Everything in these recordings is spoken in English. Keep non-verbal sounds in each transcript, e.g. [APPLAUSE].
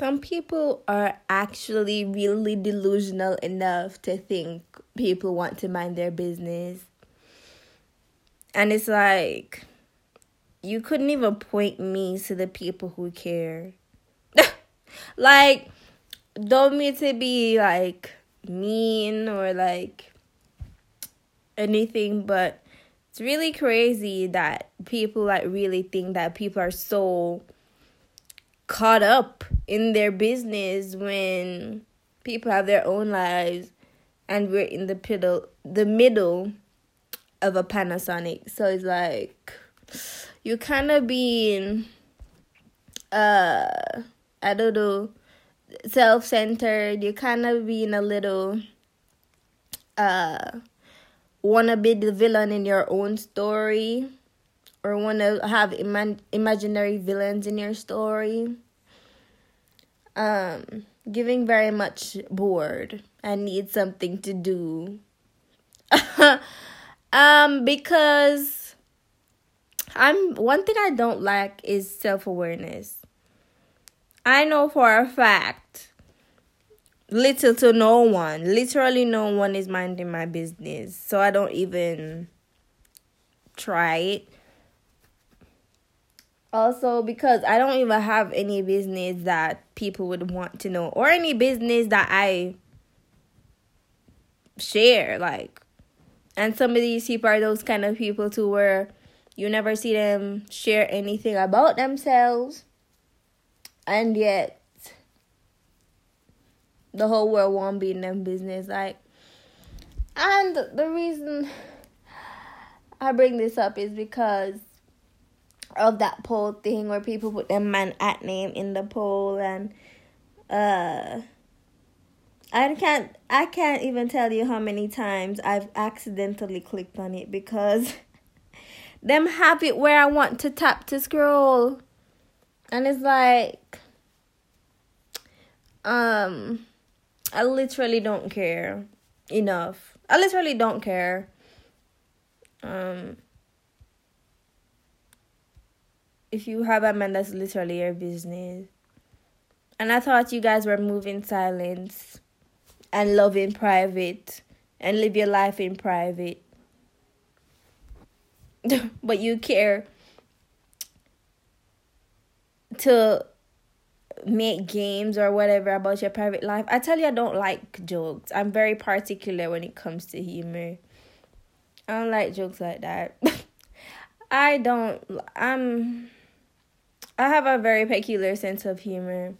some people are actually really delusional enough to think people want to mind their business. And it's like, you couldn't even point me to the people who care. [LAUGHS] like, don't mean to be like mean or like anything, but it's really crazy that people like really think that people are so caught up in their business when people have their own lives and we're in the middle the middle of a Panasonic. So it's like you kind of being uh I don't know self-centered. You kind of being a little uh wanna be the villain in your own story or wanna have Im- imaginary villains in your story. Um giving very much bored. And need something to do. [LAUGHS] Um because i'm one thing i don't like is self-awareness. I know for a fact little to no one literally no one is minding my business. So i don't even try it also because I don't even have any business that people would want to know or any business that I share like and some of these people are those kind of people too where you never see them share anything about themselves and yet the whole world won't be in them business like and the reason I bring this up is because of that poll thing where people put their man at name in the poll and uh I can't I can't even tell you how many times I've accidentally clicked on it because [LAUGHS] them have it where I want to tap to scroll. And it's like um I literally don't care enough. I literally don't care. Um if you have a man that's literally your business. And I thought you guys were moving silence and love in private and live your life in private. [LAUGHS] but you care to make games or whatever about your private life. I tell you, I don't like jokes. I'm very particular when it comes to humor. I don't like jokes like that. [LAUGHS] I don't. I'm. I have a very peculiar sense of humor.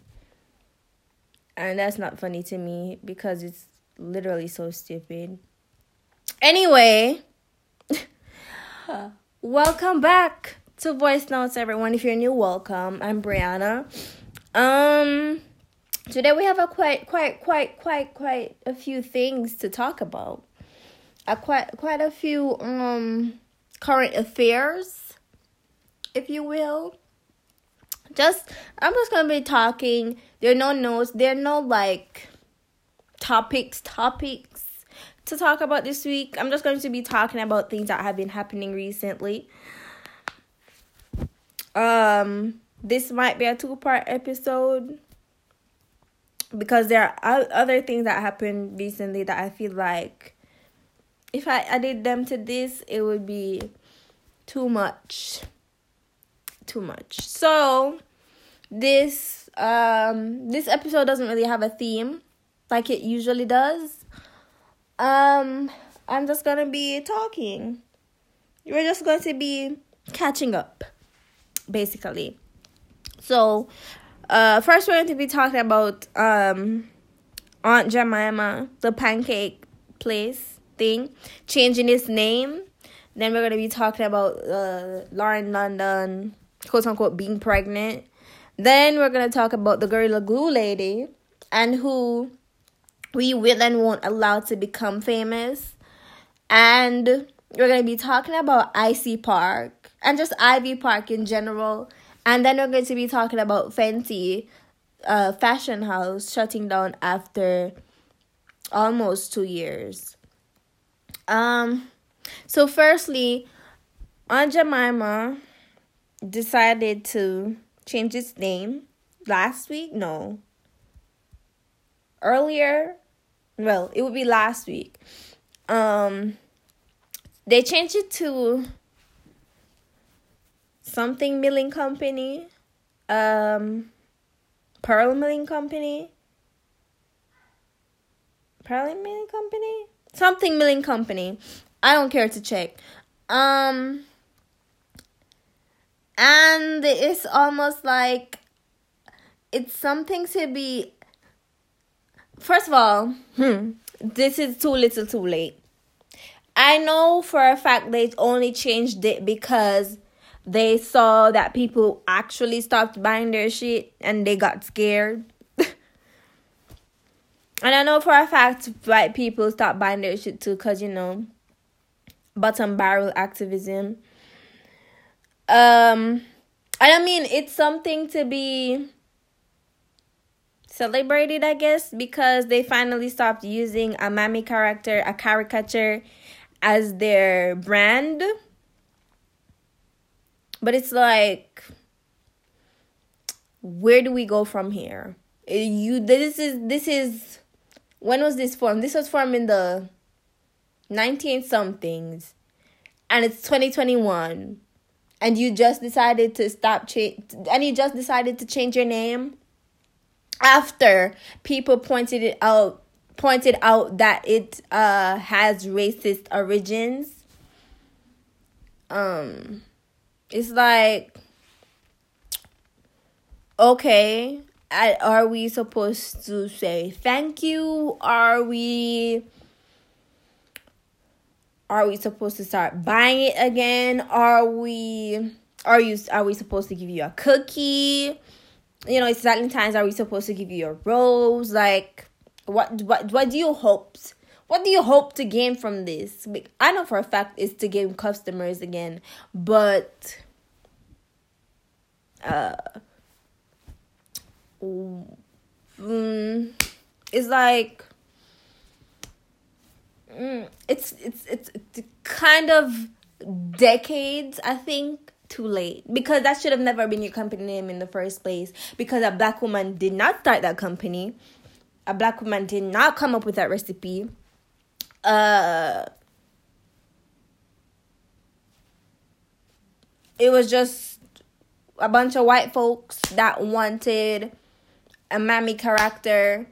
And that's not funny to me because it's literally so stupid. Anyway, [LAUGHS] welcome back to Voice Notes, everyone. If you're new, welcome. I'm Brianna. Um, today we have a quite, quite, quite, quite, quite a few things to talk about. A quite, quite a few um current affairs, if you will just I'm just gonna be talking. There are no notes. There are no like topics topics to talk about this week. I'm just going to be talking about things that have been happening recently. Um, this might be a two part episode because there are other things that happened recently that I feel like if I added them to this, it would be too much too much. So this um this episode doesn't really have a theme like it usually does. Um I'm just gonna be talking. We're just going to be catching up, basically. So uh first we're going to be talking about um Aunt Jemima, the pancake place thing, changing its name. Then we're gonna be talking about uh Lauren London quote unquote being pregnant. Then we're gonna talk about the Gorilla Glue lady and who we will and won't allow to become famous. And we're gonna be talking about Ivy Park and just Ivy Park in general. And then we're going to be talking about Fenty uh, Fashion House shutting down after almost two years. Um, so firstly, Aunt Jemima decided to change its name last week. No, earlier. Well, it would be last week. Um, they changed it to something milling company, um, pearl milling company, pearl milling company, something milling company. I don't care to check. Um, and it's almost like it's something to be. First of all, hmm, this is too little, too late. I know for a fact they only changed it because they saw that people actually stopped buying their shit and they got scared. [LAUGHS] and I know for a fact white people stopped buying their shit too because, you know, bottom barrel activism. Um, I mean, it's something to be celebrated, I guess, because they finally stopped using a mammy character, a caricature, as their brand but it's like, where do we go from here? You this is this is when was this formed? This was formed in the 19 somethings and it's 2021 and you just decided to stop change and you just decided to change your name? After people pointed it out pointed out that it uh has racist origins? Um it's like okay are we supposed to say thank you? Are we are we supposed to start buying it again? Are we are you are we supposed to give you a cookie? You know it's valentine's are we supposed to give you a rose? Like what what what do you hope what do you hope to gain from this? I know for a fact it's to gain customers again, but uh, mm, it's like mm, it's, it's it's it's kind of decades I think too late. Because that should have never been your company name in the first place. Because a black woman did not start that company. A black woman did not come up with that recipe. Uh it was just a bunch of white folks that wanted a mammy character,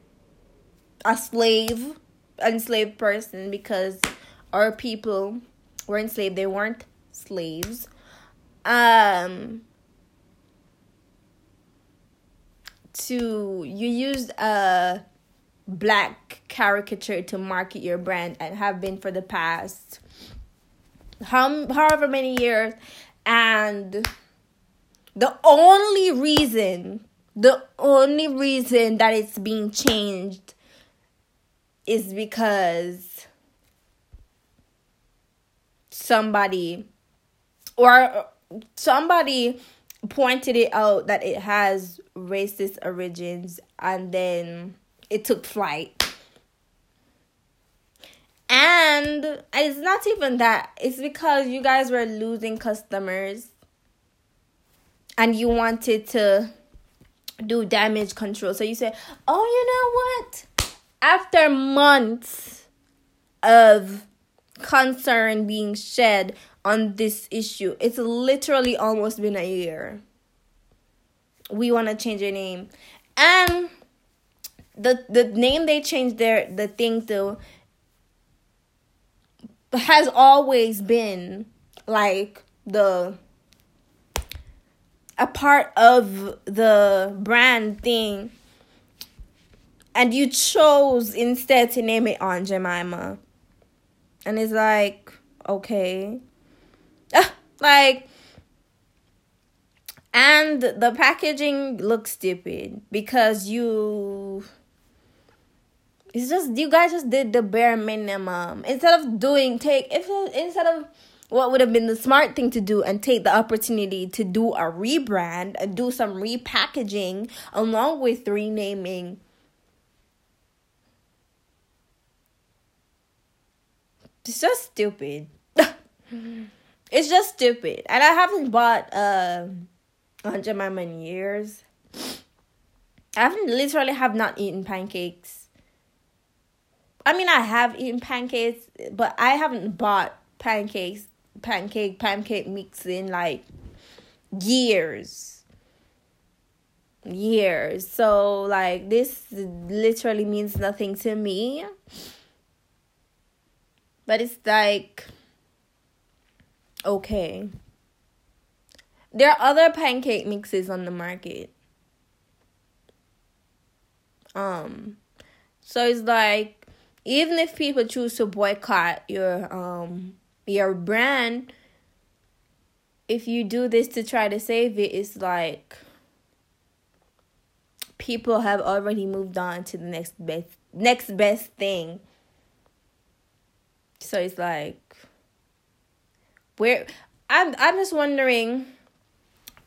a slave, enslaved person because our people were enslaved. They weren't slaves. Um to you used a black caricature to market your brand and have been for the past how, however many years and the only reason the only reason that it's being changed is because somebody or somebody pointed it out that it has racist origins and then it took flight. And it's not even that. It's because you guys were losing customers and you wanted to do damage control. So you said, "Oh, you know what? After months of concern being shed on this issue, it's literally almost been a year. We want to change your name." And the the name they changed their the thing to has always been like the a part of the brand thing and you chose instead to name it Aunt Jemima. And it's like okay. Ah, like and the packaging looks stupid because you it's just you guys just did the bare minimum. Instead of doing take if instead of what would have been the smart thing to do and take the opportunity to do a rebrand and do some repackaging along with renaming it's just stupid [LAUGHS] it's just stupid and i haven't bought uh Aunt Jemima in years i haven't literally have not eaten pancakes I mean, I have eaten pancakes, but I haven't bought pancakes, pancake, pancake mix in like years. Years. So, like, this literally means nothing to me. But it's like, okay. There are other pancake mixes on the market. Um, so it's like even if people choose to boycott your um your brand, if you do this to try to save it, it's like people have already moved on to the next best next best thing. So it's like where I'm I'm just wondering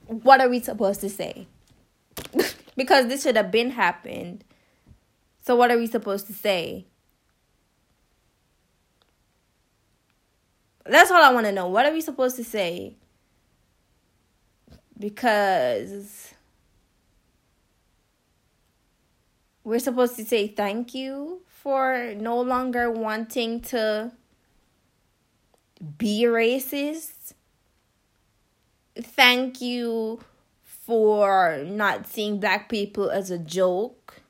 what are we supposed to say? [LAUGHS] because this should have been happened. So what are we supposed to say? That's all I want to know. What are we supposed to say? Because we're supposed to say thank you for no longer wanting to be racist. Thank you for not seeing black people as a joke.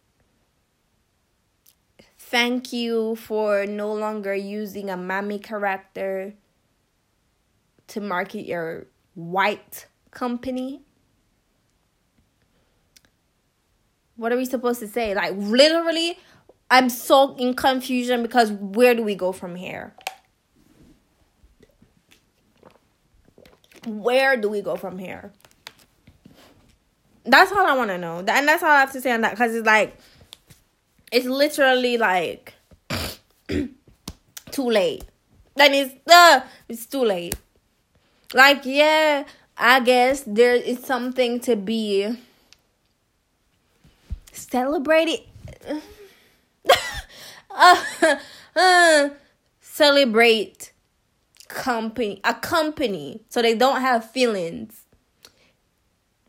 Thank you for no longer using a mommy character to market your white company. What are we supposed to say? Like, literally, I'm so in confusion because where do we go from here? Where do we go from here? That's all I want to know. And that's all I have to say on that because it's like, it's literally like [CLEARS THROAT] too late. Then it's uh, it's too late. Like yeah, I guess there is something to be celebrated. [LAUGHS] uh, [LAUGHS] uh, celebrate company a company so they don't have feelings.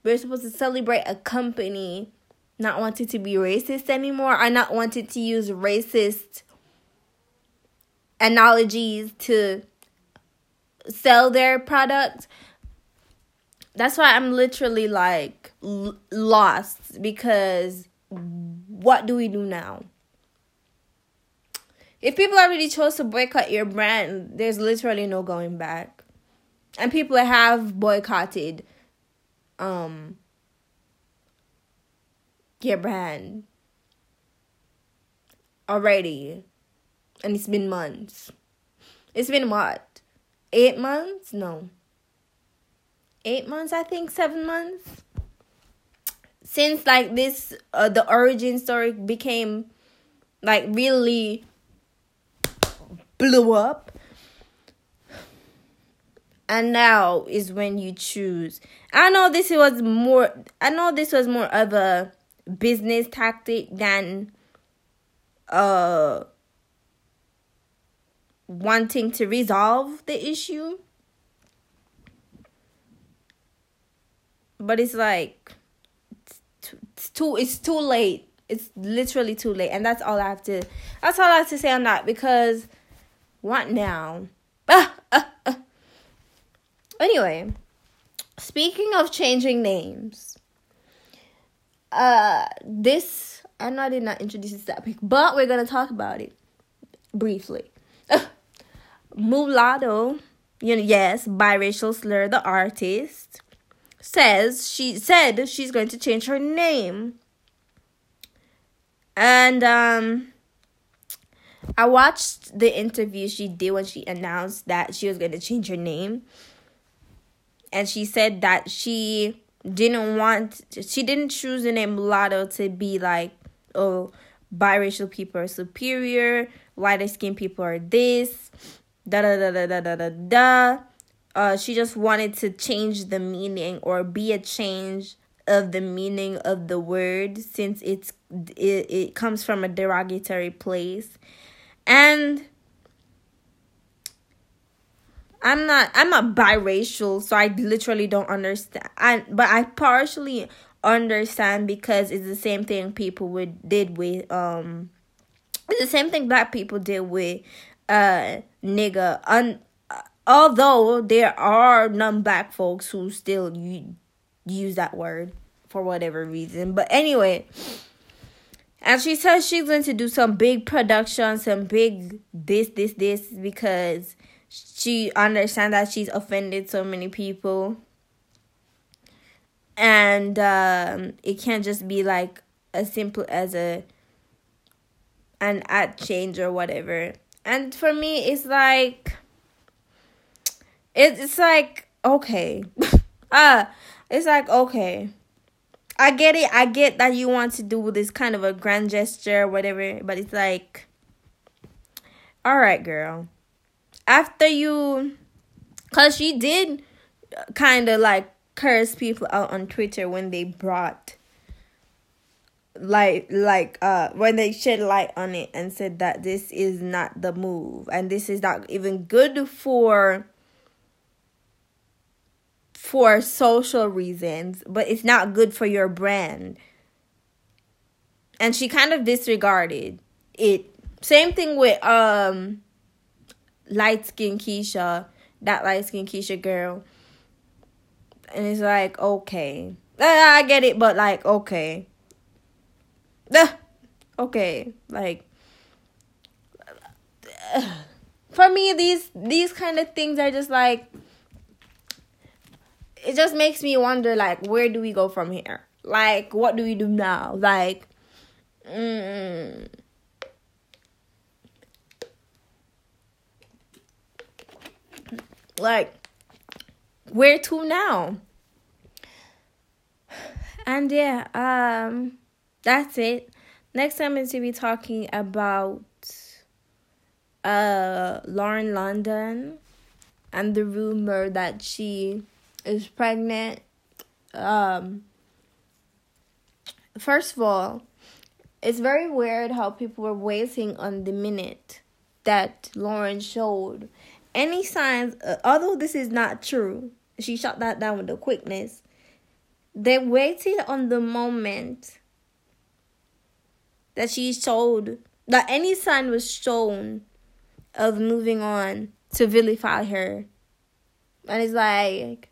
We're supposed to celebrate a company not wanting to be racist anymore or not wanting to use racist analogies to sell their product that's why i'm literally like l- lost because what do we do now if people already chose to boycott your brand there's literally no going back and people have boycotted um your brand already. And it's been months. It's been what? Eight months? No. Eight months, I think, seven months. Since like this uh, the origin story became like really blew up. And now is when you choose. I know this was more I know this was more of a business tactic than uh wanting to resolve the issue. But it's like it's too it's too late. It's literally too late. And that's all I have to that's all I have to say on that because what now? anyway, speaking of changing names, uh this I know I did not introduce this topic, but we're gonna talk about it briefly. Mulatto, you know, yes, biracial slur, the artist, says she said she's going to change her name. And um I watched the interview she did when she announced that she was going to change her name. And she said that she didn't want she didn't choose the name mulatto to be like oh biracial people are superior lighter skinned people are this da da da da da da da da uh she just wanted to change the meaning or be a change of the meaning of the word since it's it, it comes from a derogatory place and I'm not I'm not biracial, so I literally don't understand. I but I partially understand because it's the same thing people would did with um It's the same thing black people did with uh nigga. Un- although there are non-black folks who still use that word for whatever reason. But anyway, and she says she's going to do some big production, some big this, this, this because she understands that she's offended so many people. And um, it can't just be like as simple as a an ad change or whatever. And for me, it's like it's like okay, [LAUGHS] ah, uh, it's like okay. I get it. I get that you want to do this kind of a grand gesture, whatever. But it's like, all right, girl. After you, cause she did kind of like curse people out on Twitter when they brought like like uh when they shed light on it and said that this is not the move and this is not even good for for social reasons but it's not good for your brand. And she kind of disregarded it. Same thing with um light skin keisha that light skin keisha girl. And it's like okay. I get it but like okay. Okay, like [SIGHS] for me these these kind of things are just like it just makes me wonder like where do we go from here? Like what do we do now? Like mm, like where to now? And yeah, um that's it. Next time I'm going to be talking about uh Lauren London and the rumor that she is pregnant. Um first of all, it's very weird how people were waiting on the minute that Lauren showed any signs uh, although this is not true. She shot that down with the quickness. They waited on the moment that she showed that any sign was shown of moving on to vilify her. And it's like,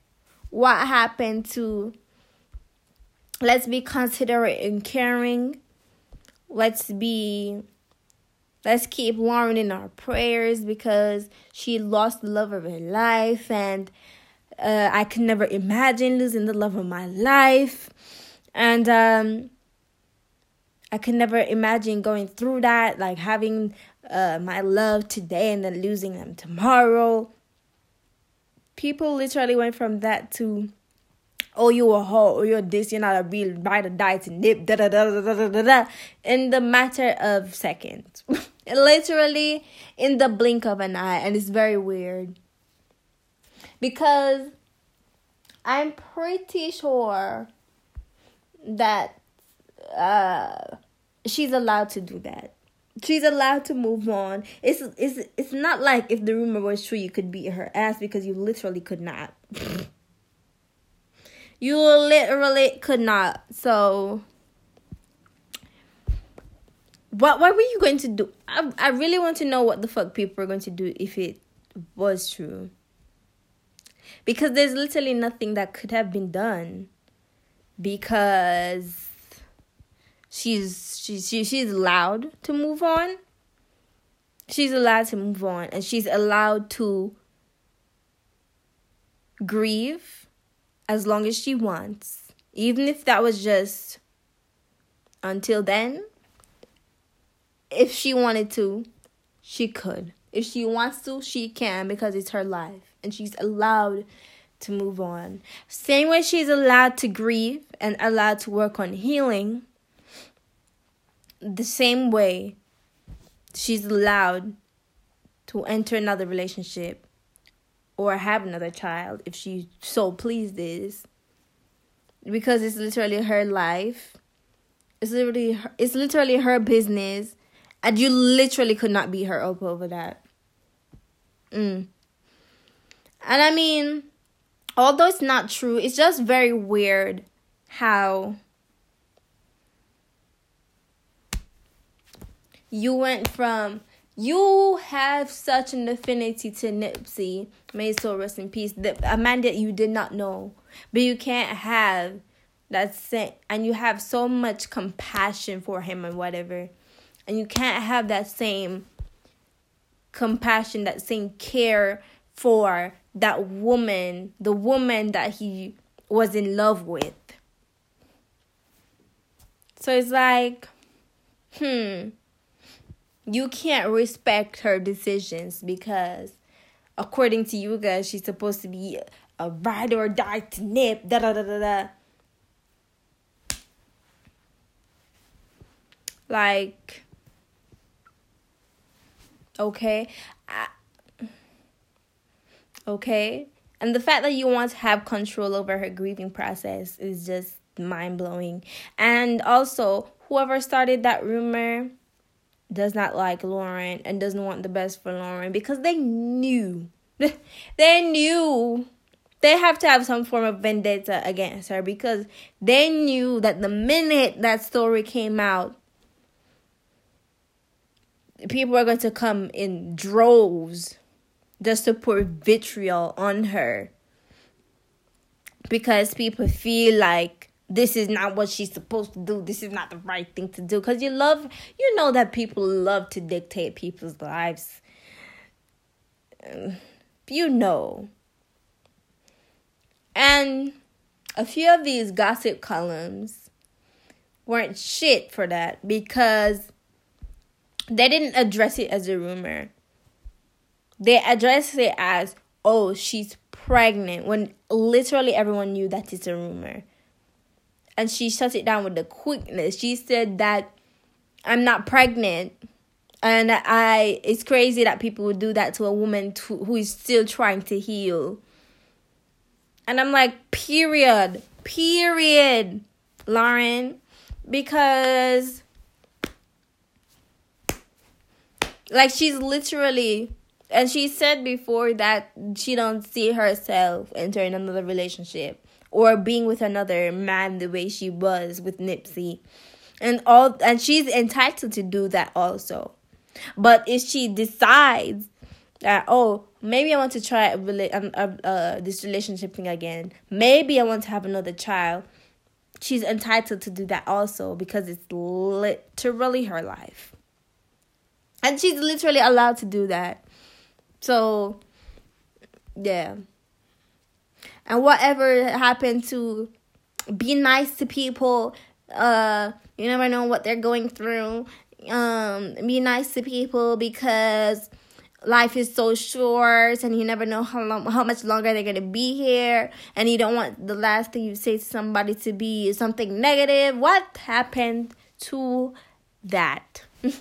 what happened to let's be considerate and caring. Let's be let's keep Lauren in our prayers because she lost the love of her life and uh, I can never imagine losing the love of my life. And um I can never imagine going through that, like having uh, my love today and then losing them tomorrow. People literally went from that to, oh, you a hoe, or you're this, you're not a real ride or die to nip, da da da da da da da, in the matter of seconds. [LAUGHS] literally in the blink of an eye, and it's very weird. Because I'm pretty sure that uh, she's allowed to do that. She's allowed to move on. It's it's it's not like if the rumor was true, you could beat her ass because you literally could not. [LAUGHS] you literally could not. So, what what were you going to do? I I really want to know what the fuck people are going to do if it was true. Because there's literally nothing that could have been done. Because she's she's she, she's allowed to move on. She's allowed to move on and she's allowed to grieve as long as she wants. Even if that was just until then if she wanted to she could. If she wants to she can because it's her life and she's allowed to move on. Same way she's allowed to grieve and allowed to work on healing the same way she's allowed to enter another relationship or have another child if she so pleases. Because it's literally her life. It's literally her, it's literally her business. And you literally could not beat her up over that. Mm. and i mean although it's not true it's just very weird how you went from you have such an affinity to Nipsey, may so rest in peace, the, a man that you did not know, but you can't have that same, and you have so much compassion for him and whatever, and you can't have that same compassion, that same care for that woman, the woman that he was in love with. So it's like, hmm you can't respect her decisions because according to you guys she's supposed to be a ride or die to nip da da da da da. Like okay I, okay. And the fact that you want to have control over her grieving process is just mind blowing and also whoever started that rumor does not like Lauren and doesn't want the best for Lauren because they knew. [LAUGHS] they knew they have to have some form of vendetta against her because they knew that the minute that story came out, people are going to come in droves just to pour vitriol on her because people feel like this is not what she's supposed to do. This is not the right thing to do. Because you love, you know that people love to dictate people's lives. Um, you know. And a few of these gossip columns weren't shit for that because they didn't address it as a rumor. They addressed it as, oh, she's pregnant, when literally everyone knew that it's a rumor and she shut it down with the quickness. She said that I'm not pregnant. And I it's crazy that people would do that to a woman to, who is still trying to heal. And I'm like, period. Period. Lauren. Because like she's literally and she said before that she don't see herself entering another relationship or being with another man the way she was with Nipsey. And all and she's entitled to do that also. But if she decides that oh maybe I want to try a, um, a, a, this relationship thing again, maybe I want to have another child, she's entitled to do that also because it's literally her life. And she's literally allowed to do that. So, yeah and whatever happened to be nice to people uh you never know what they're going through. Um be nice to people because life is so short and you never know how long how much longer they're gonna be here. And you don't want the last thing you say to somebody to be something negative. What happened to that? [LAUGHS]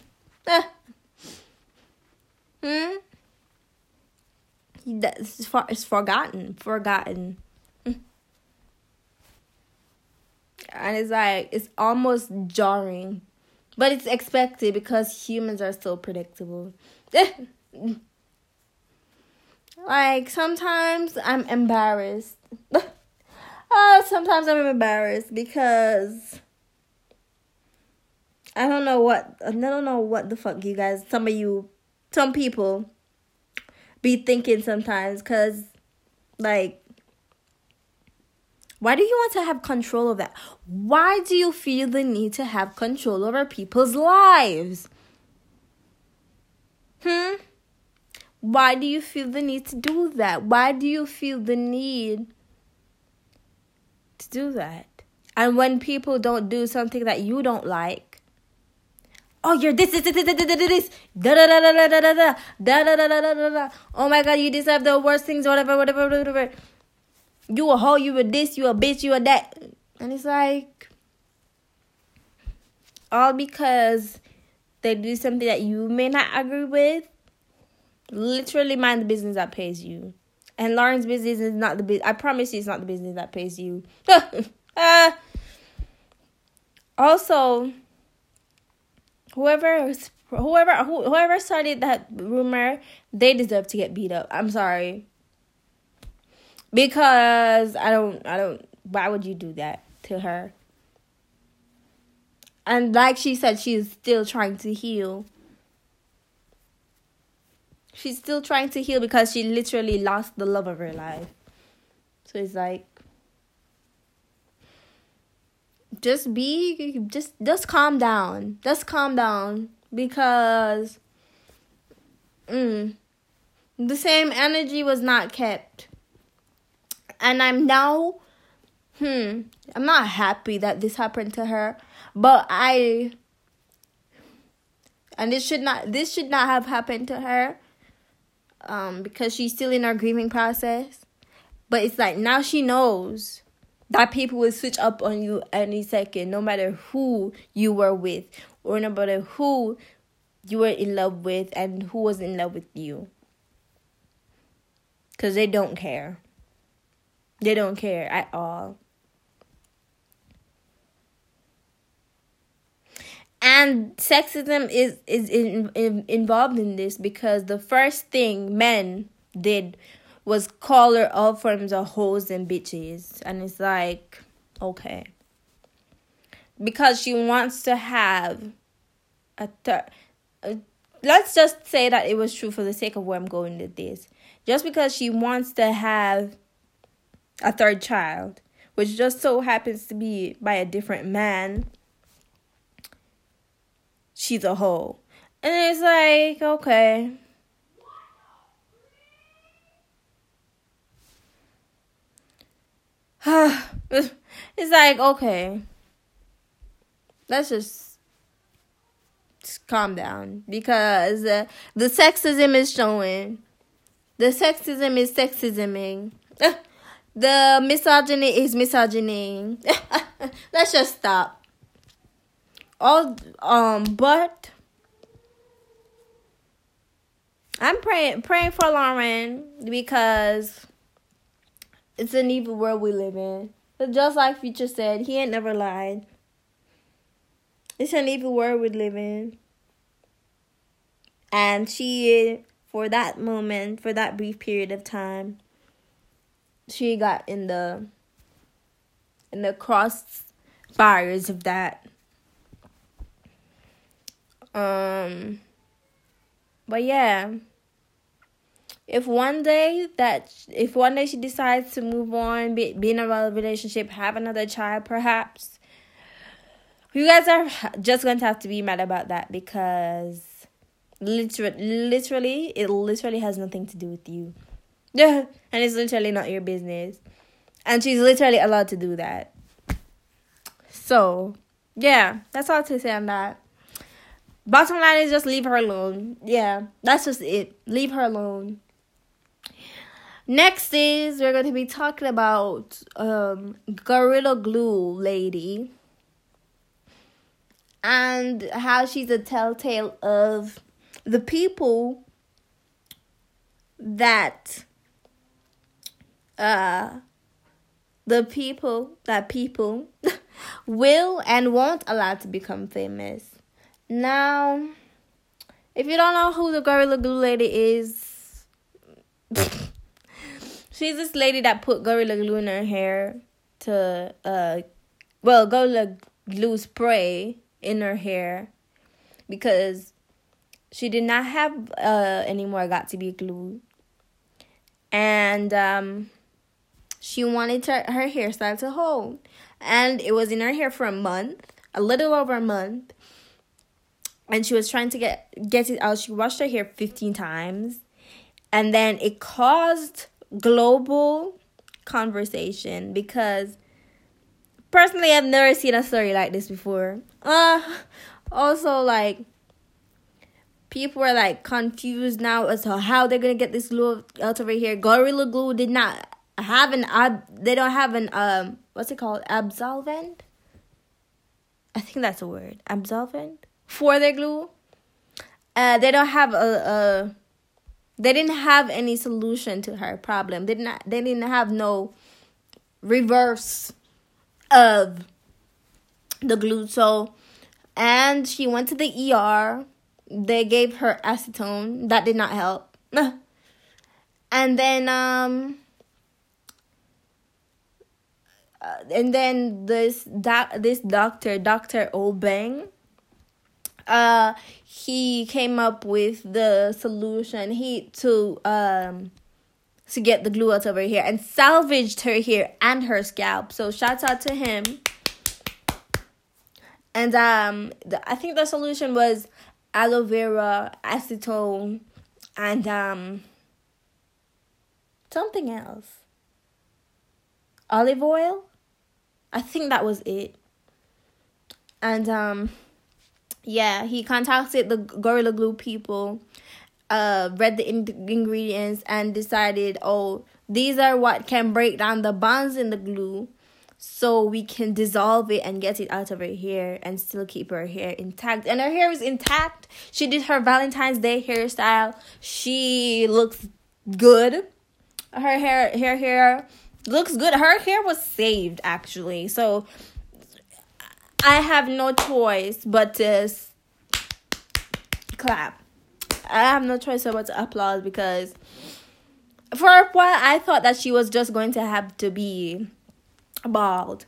Hmm that's for, it's forgotten, forgotten. Mm. and it's like it's almost jarring, but it's expected because humans are so predictable. [LAUGHS] like sometimes I'm embarrassed. [LAUGHS] oh, sometimes I'm embarrassed because I don't know what I don't know what the fuck you guys. Some of you, some people be thinking sometimes because like why do you want to have control of that? Why do you feel the need to have control over people's lives? Hmm? Why do you feel the need to do that? Why do you feel the need to do that? And when people don't do something that you don't like oh you're this this this this this this da da da da da da da da. Da da da da da da oh my god you deserve the worst things whatever whatever whatever you a hoe you a this you a bitch you a that. And it's like all because they do something that you may not agree with. Literally mind the business that pays you. And Lauren's business is not the business. I promise you, it's not the business that pays you. uh, [LAUGHS] also, whoever whoever whoever started that rumor, they deserve to get beat up. I'm sorry. Because I don't I don't why would you do that to her? And like she said, she's still trying to heal. She's still trying to heal because she literally lost the love of her life. So it's like just be just just calm down. Just calm down because mm, the same energy was not kept. And I'm now hmm, I'm not happy that this happened to her, but I and this should not this should not have happened to her um because she's still in her grieving process. But it's like now she knows that people will switch up on you any second, no matter who you were with or no matter who you were in love with and who was in love with you. Because they don't care. They don't care at all. And sexism is is in, in, involved in this because the first thing men did was her all forms of hoes and bitches. And it's like, okay. Because she wants to have a third. Uh, let's just say that it was true for the sake of where I'm going with this. Just because she wants to have a third child, which just so happens to be by a different man, she's a hoe. And it's like, okay. [SIGHS] it's like, okay. Let's just, calm down because uh, the sexism is showing. The sexism is sexisming. [SIGHS] the misogyny is misogyny. [LAUGHS] Let's just stop. All um but I'm praying praying for Lauren because it's an evil world we live in. But just like Future said, he ain't never lied. It's an evil world we live in. And she, for that moment, for that brief period of time, she got in the in the cross fires of that. Um but yeah if one day that if one day she decides to move on, be, be in a relationship, have another child, perhaps you guys are just going to have to be mad about that because literally, literally, it literally has nothing to do with you. Yeah, [LAUGHS] and it's literally not your business, and she's literally allowed to do that. So, yeah, that's all to say on that. Bottom line is just leave her alone. Yeah, that's just it. Leave her alone. Next is we're going to be talking about um, Gorilla Glue Lady and how she's a telltale of the people that uh the people that people [LAUGHS] will and won't allow to become famous. Now, if you don't know who the Gorilla Glue Lady is, [LAUGHS] She's this lady that put Gorilla Glue in her hair to, uh, well, Gorilla Glue spray in her hair because she did not have uh, any more got2b glue. And um, she wanted her, her hairstyle to hold. And it was in her hair for a month, a little over a month. And she was trying to get get it out. She washed her hair 15 times. And then it caused global conversation because personally I've never seen a story like this before. Uh also like people are like confused now as to how they're gonna get this glue out over here. Gorilla Glue did not have an ab they don't have an um what's it called? Absolvent? I think that's a word. Absolvent for their glue. Uh they don't have a, a they didn't have any solution to her problem. They didn't they didn't have no reverse of the glue. So and she went to the ER. They gave her acetone. That did not help. [LAUGHS] and then um uh, and then this doc this doctor, Dr. Obeng, uh he came up with the solution he to um to get the glue out of her hair and salvaged her hair and her scalp. So shout out to him. And um the, I think the solution was aloe vera, acetone, and um something else. Olive oil? I think that was it. And um yeah, he contacted the Gorilla Glue people, uh, read the in- ingredients, and decided, oh, these are what can break down the bonds in the glue so we can dissolve it and get it out of her hair and still keep her hair intact. And her hair is intact. She did her Valentine's Day hairstyle. She looks good. Her hair, her hair looks good. Her hair was saved actually. So I have no choice but to clap. I have no choice but to applaud because for a while I thought that she was just going to have to be bald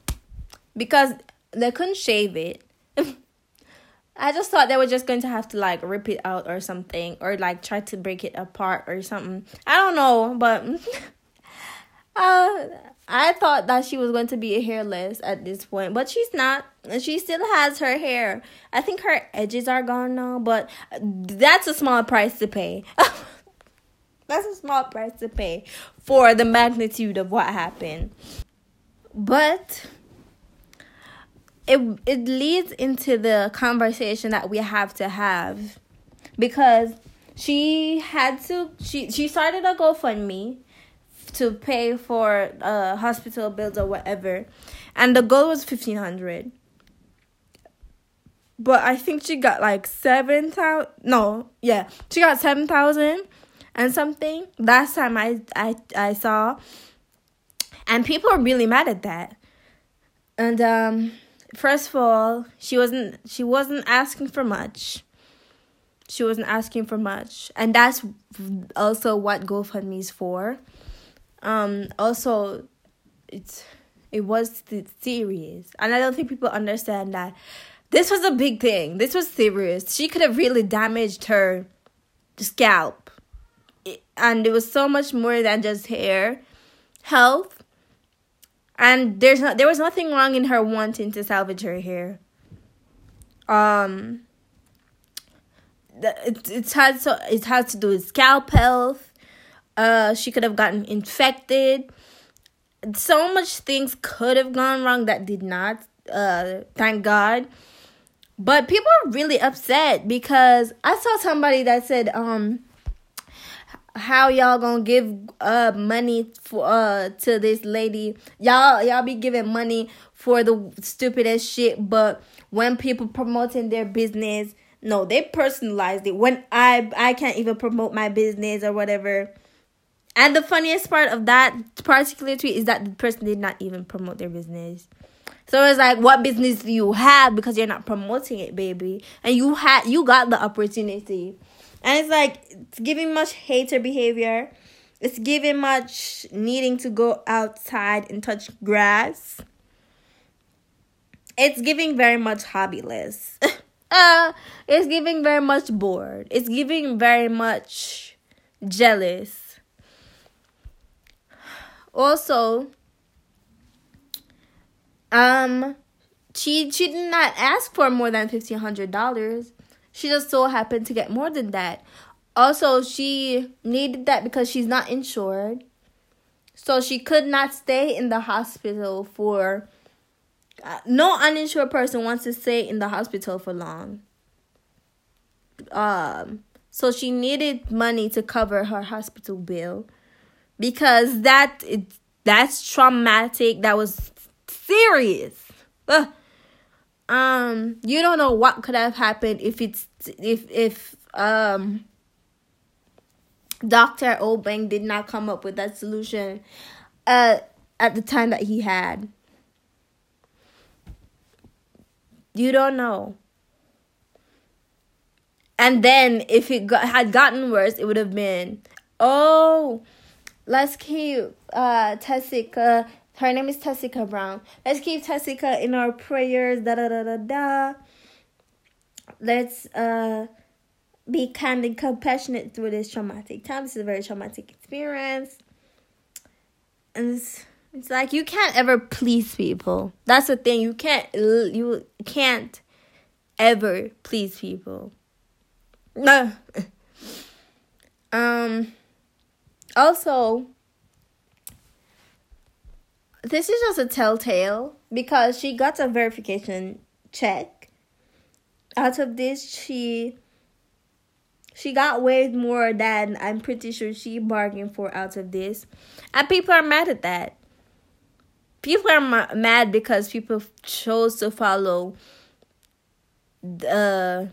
because they couldn't shave it. [LAUGHS] I just thought they were just going to have to like rip it out or something or like try to break it apart or something. I don't know, but [LAUGHS] uh I thought that she was going to be hairless at this point, but she's not. She still has her hair. I think her edges are gone now, but that's a small price to pay. [LAUGHS] that's a small price to pay for the magnitude of what happened. But it it leads into the conversation that we have to have because she had to she she started a GoFundMe to pay for uh hospital bills or whatever. And the goal was 1500 but i think she got like 7000 no yeah she got 7000 and something last time i i i saw. And people are really mad at that. And um first of all she wasn't she wasn't asking for much. She wasn't asking for much. And that's also what gofundme is for um also it's it was serious and i don't think people understand that this was a big thing. This was serious. She could have really damaged her scalp. And it was so much more than just hair. Health. And there's not there was nothing wrong in her wanting to salvage her hair. Um it, it has so it has to do with scalp health uh, she could have gotten infected. So much things could have gone wrong that did not. Uh, thank God. But people are really upset because I saw somebody that said, um, how y'all gonna give uh money for uh to this lady y'all y'all be giving money for the stupidest shit but when people promoting their business no they personalized it when i i can't even promote my business or whatever and the funniest part of that particular tweet is that the person did not even promote their business. So it's like, what business do you have because you're not promoting it, baby? And you had you got the opportunity, and it's like it's giving much hater behavior. It's giving much needing to go outside and touch grass. It's giving very much hobbyless. [LAUGHS] uh, it's giving very much bored. It's giving very much jealous also um she she did not ask for more than fifteen hundred dollars. She just so happened to get more than that. Also she needed that because she's not insured. So she could not stay in the hospital for uh, no uninsured person wants to stay in the hospital for long. Um so she needed money to cover her hospital bill because that it, that's traumatic. That was serious. Ugh. Um, you don't know what could have happened if it's if if um Dr. Obeng did not come up with that solution uh at the time that he had. You don't know. And then if it got, had gotten worse, it would have been, oh, let's keep uh Tessica. Her name is Tessica Brown. Let's keep Tessica in our prayers. Da da da da da. let's uh be kind and compassionate through this traumatic time. This is a very traumatic experience. And it's, it's like you can't ever please people. That's the thing. You can't you can't ever please people. [LAUGHS] Um also this is just a telltale because she got a verification check. Out of this she she got way more than I'm pretty sure she bargained for out of this. And people are mad at that. People are ma- mad because people chose to follow the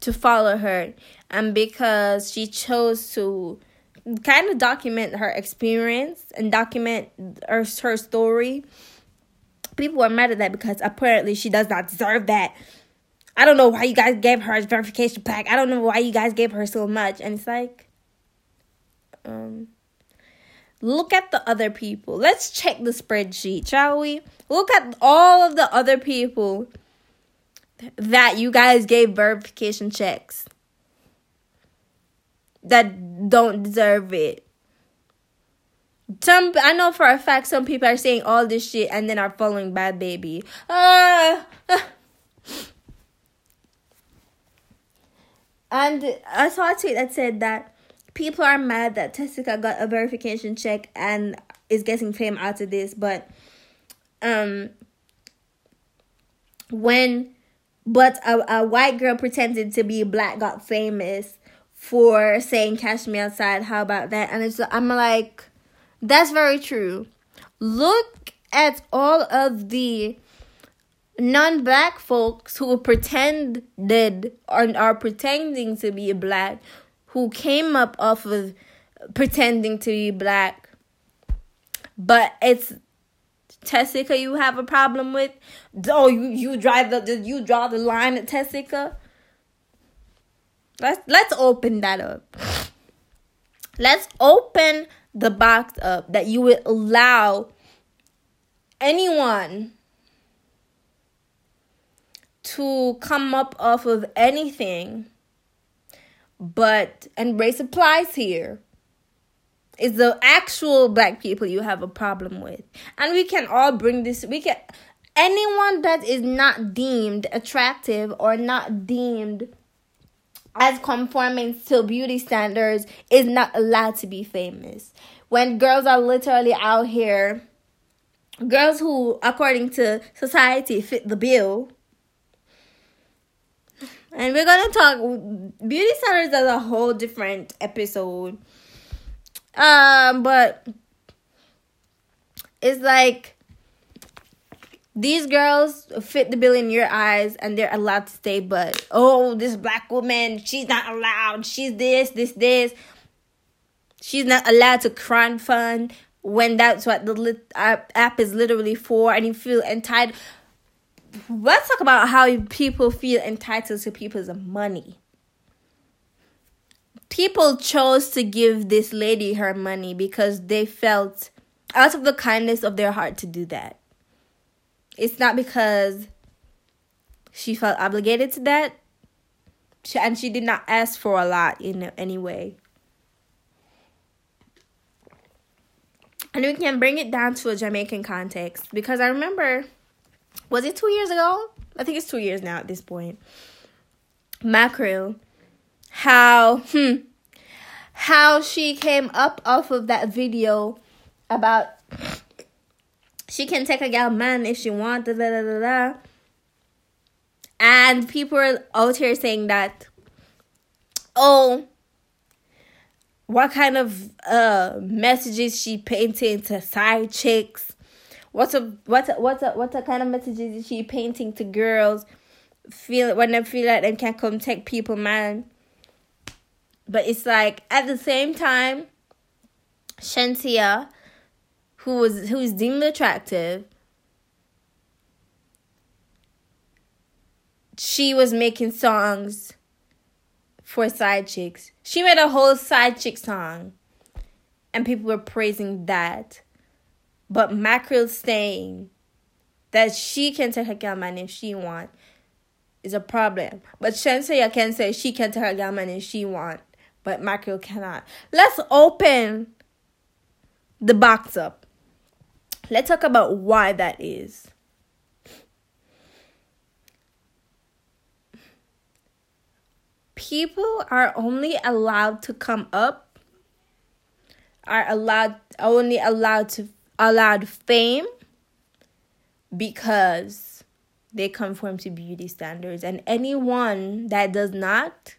to follow her and because she chose to kind of document her experience and document her, her story people are mad at that because apparently she does not deserve that I don't know why you guys gave her a verification pack. I don't know why you guys gave her so much. And it's like, um, look at the other people. Let's check the spreadsheet, shall we? Look at all of the other people that you guys gave verification checks that don't deserve it. Some I know for a fact some people are saying all this shit and then are following Bhad Bhabie. Uh, uh [SIGHS] And I saw a tweet that said that people are mad that Tessica got a verification check and is getting fame out of this, but um when but a, a white girl pretended to be black got famous for saying cash me outside how about that? And it's i'm like that's very true. Look at all of the non-black folks who pretended or are pretending to be black who came up off of pretending to be black. But it's Tessica you have a problem with oh you you drive the you draw the line at Tessica let's let's open that up. Let's open the box up that you would allow anyone to come up off of anything but and race applies here is the actual black people you have a problem with. And we can all bring this we can anyone that is not deemed attractive or not deemed as conforming to beauty standards is not allowed to be famous when girls are literally out here girls who according to society fit the bill and we're gonna talk beauty standards as a whole different episode. Um, but it's like these girls fit the bill in your eyes and they're allowed to stay, but oh, this black woman, she's not allowed. She's this, this, this. She's not allowed to crowdfund when that's what the lit- app is literally for, and you feel entitled let's talk about how people feel entitled to people's money. People chose to give this lady her money because they felt out of the kindness of their heart to do that. It's not because she felt obligated to that. She, and she did not ask for a lot in any way. And we can bring it down to a Jamaican context because I remember was it two years ago? I think it's two years now at this point. Mackerel, how hmm, how she came up off of that video about she can take a gal man if she want. da, da, da, da, da. And people are out here saying that, oh, what kind of uh messages she painting to side chicks What's a what's a, what's a, a kind of messages is she painting to girls? Feel when they feel like they can come take people, man. But it's like at the same time, Shenseea, who was who is deemed attractive, she was making songs for side chicks. She made a whole side chick song, and people were praising that. But Mackerel saying that she can take her girl man if she want. is a problem. But Shenseea can say she can take her girl money if she want, but Mackerel cannot. Let's open the box up. Let's talk about why that is. People are only allowed to come up, are allowed only allowed to allowed fame because they conform to beauty standards and anyone that does not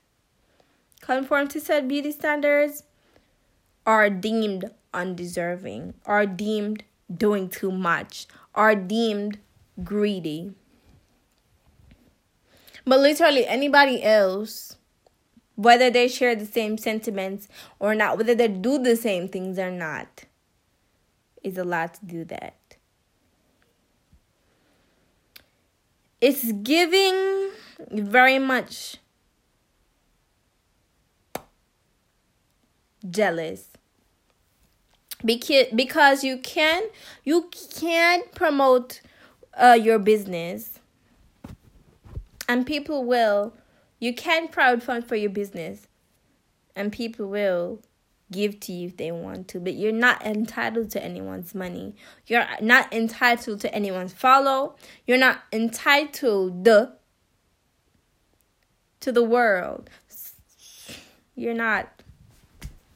conform to said beauty standards are deemed undeserving, are deemed doing too much, are deemed greedy. But literally, anybody else, whether they share the same sentiments or not, whether they do the same things or not, is allowed to do that. It's giving very much jealous because because you can you can promote uh, your business. And people will you can crowdfund for your business. And people will give to you if they want to but you're not entitled to anyone's money. You're not entitled to anyone's follow. You're not entitled to the world. You're not.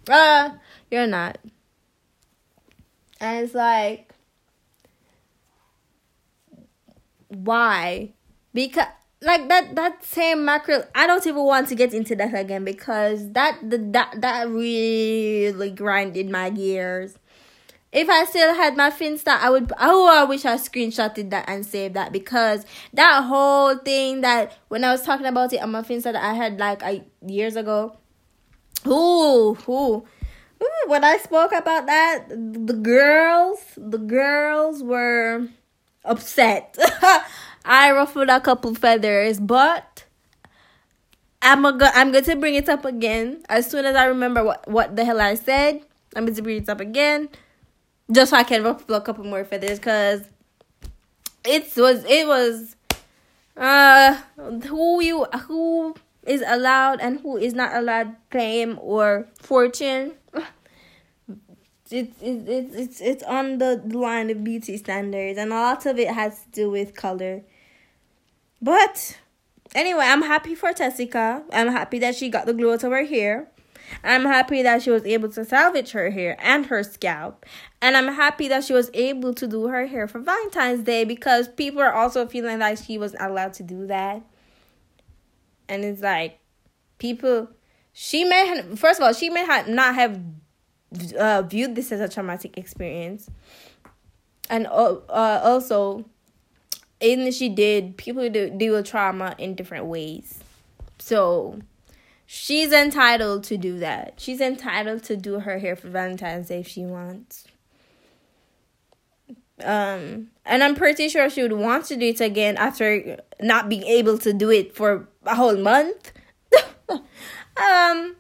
Uh you're not and it's like, why? Because like that that same mackerel i don't even want to get into that again because that the, that that really grinded my gears if i still had my finsta i would oh i wish i screenshotted that and saved that because that whole thing that when i was talking about it on my finsta that i had like I, years ago ooh Ooh, when I spoke about that, the girls, the girls were upset. [LAUGHS] I ruffled a couple feathers, but I'm a go- I'm going to bring it up again as soon as I remember what what the hell I said. I'm going to bring it up again, just so I can ruffle a couple more feathers, cause it was it was uh who you who is allowed and who is not allowed fame or fortune it's it's it's it's on the line of beauty standards, and a lot of it has to do with color. But anyway, I'm happy for Tessica. I'm happy that she got the glue out of her hair. I'm happy that she was able to salvage her hair and her scalp. And I'm happy that she was able to do her hair for Valentine's Day because people are also feeling like she was allowed to do that. And it's like people she may have, first of all, she may have not have uh, viewed this as a traumatic experience, and uh, uh, also, in the she did, people do deal with trauma in different ways. So, she's entitled to do that. She's entitled to do her hair for Valentine's Day if she wants. Um, and I'm pretty sure she would want to do it again after not being able to do it for a whole month. [LAUGHS] um,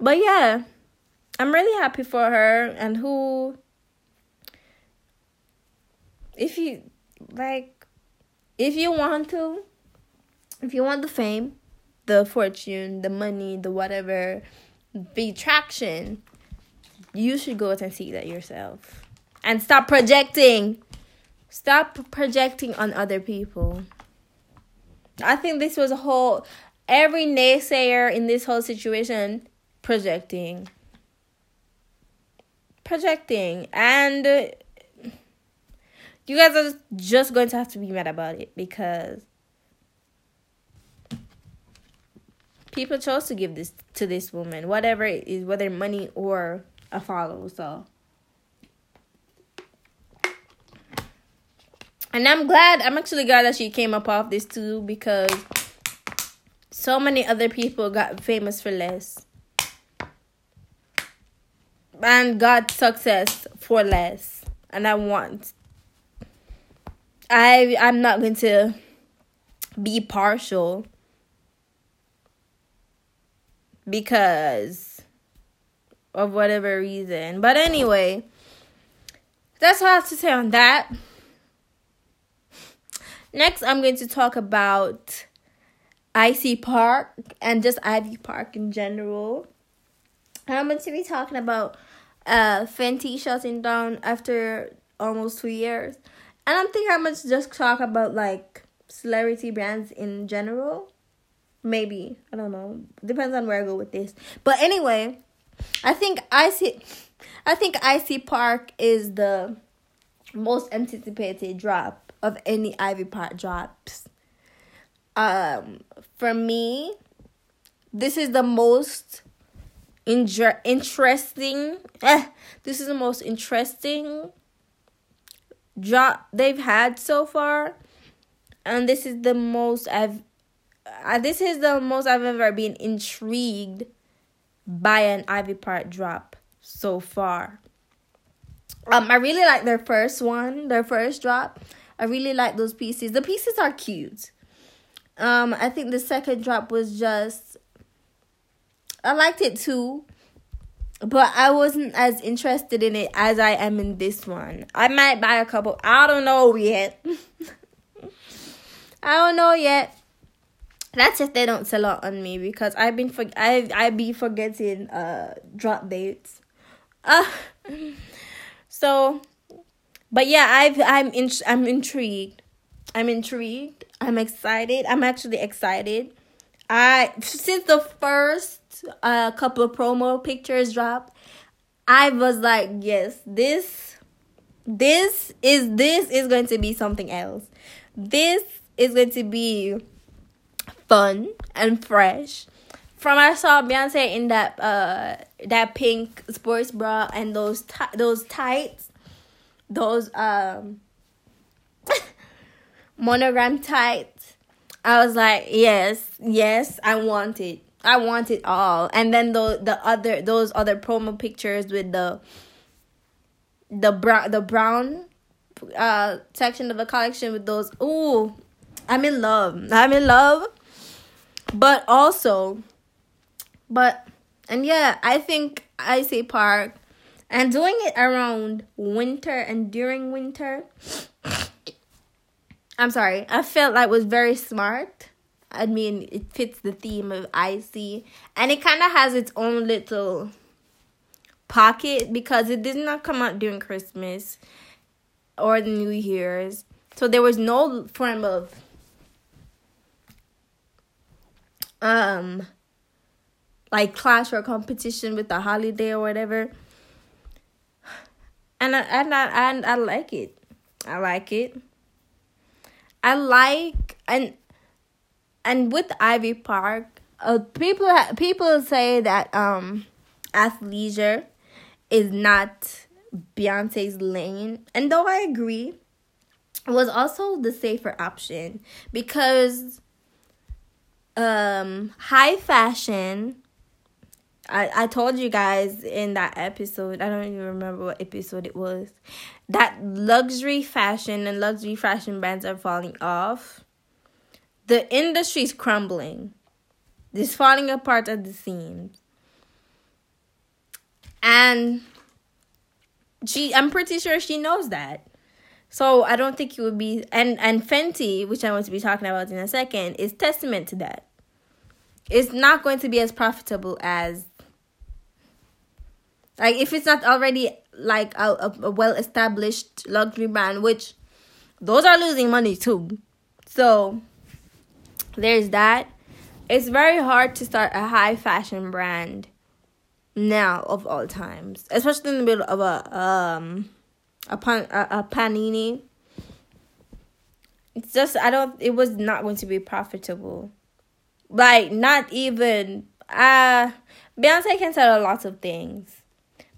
but yeah, I'm really happy for her and who if you like if you want to if you want the fame, the fortune, the money, the whatever, the traction, you should go out and see that yourself. And stop projecting. Stop projecting on other people. I think this was a whole every naysayer in this whole situation projecting projecting and uh, you guys are just going to have to be mad about it because people chose to give this to this woman whatever it is whether money or a follow so. And i'm glad i'm actually glad that she came up off this too because so many other people got famous for less and got success for less. And I want. I I'm not going to be partial because of whatever reason. But anyway, that's all I have to say on that. Next, I'm going to talk about Icy Park and just Ivy Park in general. I'm going to be talking about uh Fenty shutting down after almost two years. And I'm thinking I'm going to just talk about like celebrity brands in general. Maybe. I don't know. Depends on where I go with this. But anyway, I think I see. I think Icy Park is the most anticipated drop of any Ivy Park drops. Um for me, this is the most inter- interesting eh, this is the most interesting drop they've had so far and this is the most I've uh, this is the most I've ever been intrigued by an Ivy Park drop so far. Um, I really like their first one, their first drop. I really like those pieces. The pieces are cute. Um, I think the second drop was just I liked it too. But I wasn't as interested in it as I am in this one. I might buy a couple. I don't know yet. [LAUGHS] I don't know yet. That's if they don't sell out on me because I've been for I I be forgetting uh drop dates. Uh [LAUGHS] so but yeah, I've I'm in, I'm intrigued. I'm intrigued. I'm excited. I'm actually excited. I since the first uh, couple of promo pictures dropped, I was like, yes, this this is this is going to be something else. This is going to be fun and fresh. From I saw Beyonce in that uh that pink sports bra and those t- those tights, those um [LAUGHS] monogram tights. I was like, yes, yes, I want it. I want it all. And then the the other those other promo pictures with the the brown the brown uh section of the collection with those ooh I'm in love. I'm in love. But also, but, and yeah, I think Icy Park and doing it around winter and during winter, [COUGHS] I'm sorry, I felt like was very smart. I mean, it fits the theme of icy, and it kind of has its own little pocket because it did not come out during Christmas or the New Year's, so there was no form of um like clash or competition with the holiday or whatever. And I and I and I like it. I like it. I like and and with Ivy Park, uh, people people say that um athleisure is not Beyonce's lane, and though I agree, it was also the safer option because um high fashion I, I told you guys in that episode, I don't even remember what episode it was, that luxury fashion and luxury fashion brands are falling off. The industry's crumbling. It's falling apart at the seams. And she I'm pretty sure she knows that. So I don't think it would be and and Fenty, which I'm going to be talking about in a second, is testament to that. It's not going to be as profitable as like if it's not already like a, a, a well established luxury brand, which those are losing money too. So there's that. It's very hard to start a high fashion brand now of all times, especially in the middle of a um a, pan, a, a panini. It's just I don't. It was not going to be profitable. Like not even. Uh Beyonce can sell a lot of things,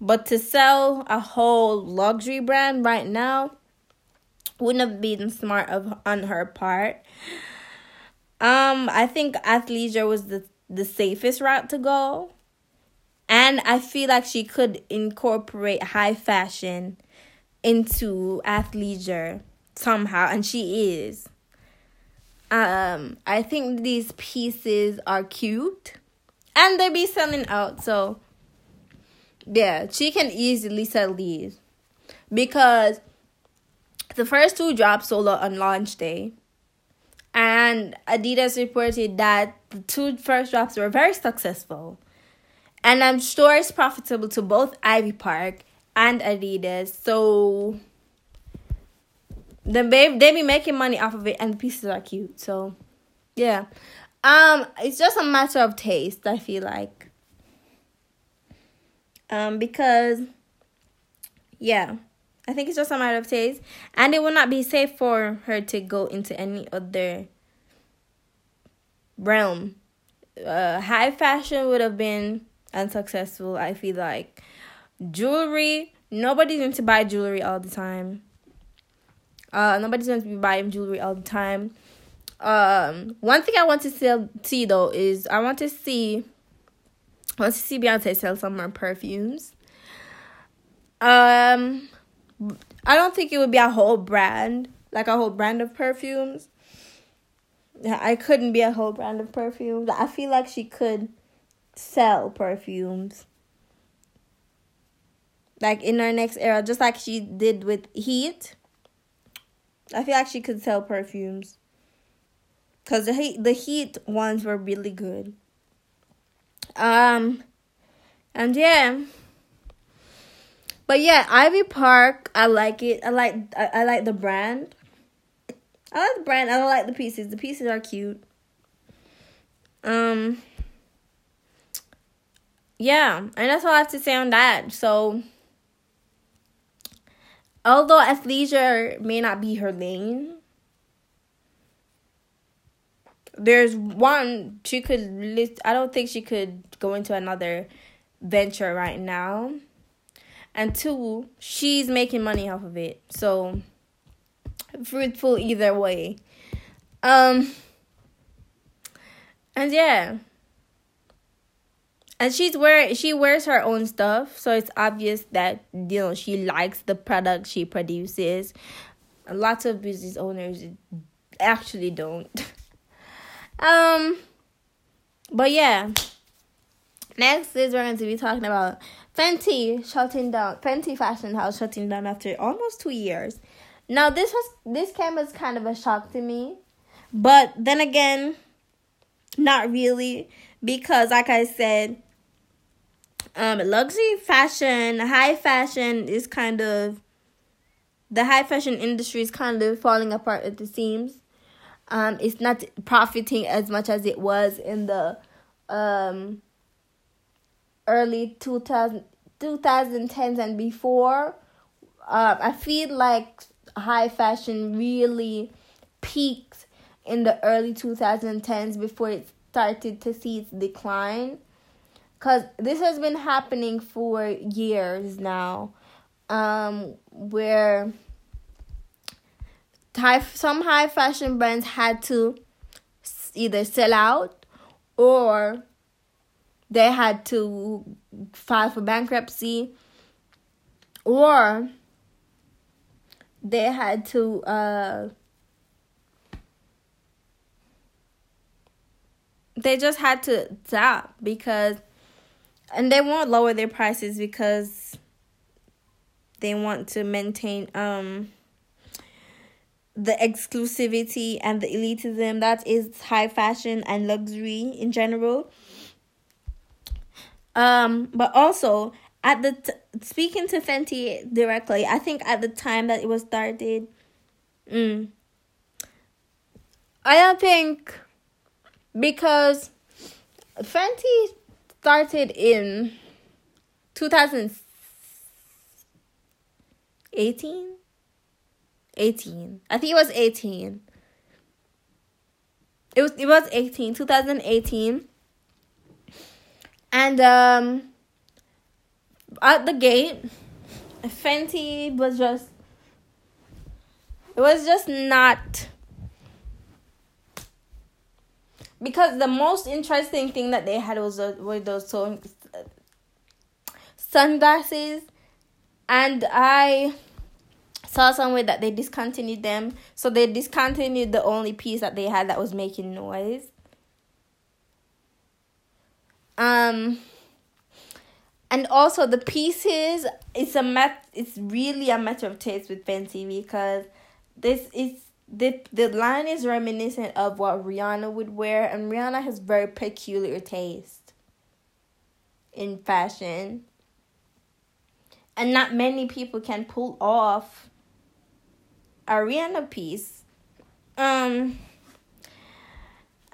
but to sell a whole luxury brand right now wouldn't have been smart of on her part. Um, I think athleisure was the the safest route to go. And I feel like she could incorporate high fashion into athleisure somehow and she is. Um i think these pieces are cute. And they be selling out so yeah she can easily sell these. Because the first two drops sold on launch day and Adidas reported that the two first drops were very successful. And I'm sure it's profitable to both Ivy Park and Adidas. So the babe they be making money off of it and the pieces are cute. So yeah. Um it's just a matter of taste, I feel like. Um because yeah. I think it's just a matter of taste. And it will not be safe for her to go into any other realm. Uh, high fashion would have been unsuccessful, I feel like. Jewelry, nobody's going to buy jewelry all the time. Uh, nobody's going to be buying jewelry all the time. Um, one thing I want to sell, see though is I want to see, I want to see Beyonce sell some more perfumes. Um, I don't think it would be a whole brand, like a whole brand of perfumes. I couldn't be a whole brand of perfumes. I feel like she could sell perfumes. Like in her next era, just like she did with Heat. I feel like she could sell perfumes. Cause the heat the heat ones were really good. Um and yeah. But yeah, Ivy Park, I like it. I like I, I like the brand. I like the brand. I don't like the pieces. The pieces are cute. Um Yeah, and that's all I have to say on that. So although athleisure may not be her lane, there's one she could list I don't think she could go into another venture right now and two, she's making money off of it. So fruitful either way. Um and yeah. And she's wear she wears her own stuff, so it's obvious that you know she likes the product she produces. Lots of business owners actually don't. [LAUGHS] um but yeah. Next is we're going to be talking about Fenty shutting down. Fenty Fashion House shutting down after almost two years. Now this was this came as kind of a shock to me, but then again, not really because, like I said, um, luxury fashion, high fashion is kind of the high fashion industry is kind of falling apart at the seams. Um, it's not profiting as much as it was in the um early 2000, 2010s and before, uh, I feel like high fashion really peaked in the early 2010s before it started to see its decline. Because this has been happening for years now, um, where high, some high fashion brands had to either sell out or they had to file for bankruptcy or they had to uh, they just had to stop because and they won't lower their prices because they want to maintain um the exclusivity and the elitism. That is high fashion and luxury in general um, but also at the t- speaking to Fenty directly, I think at the time that it was started, mm, I don't think because Fenty started in 2018 18 i think it was 18 it was it was 18 2018 and um, at the gate, Fenty was just it was just not because the most interesting thing that they had was uh, were those so, sunglasses. And I saw somewhere that they discontinued them. So they discontinued the only piece that they had that was making noise um and also the pieces it's a mat it's really a matter of taste with Fenty because this is the the line is reminiscent of what Rihanna would wear, and Rihanna has very peculiar taste in fashion. And not many people can pull off a Rihanna piece. Um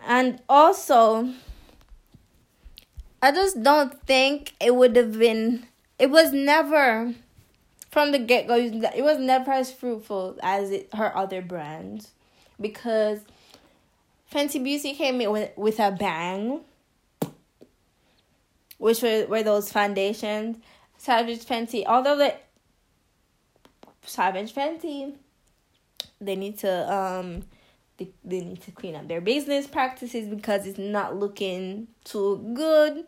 and also I just don't think it would have been it was never from the get go, it was never as fruitful as it, her other brands because Fenty Beauty came in with, with a bang, which were, were those foundations. Savage Fenty, although the Savage Fenty, they need to um they, they need to clean up their business practices because it's not looking too good.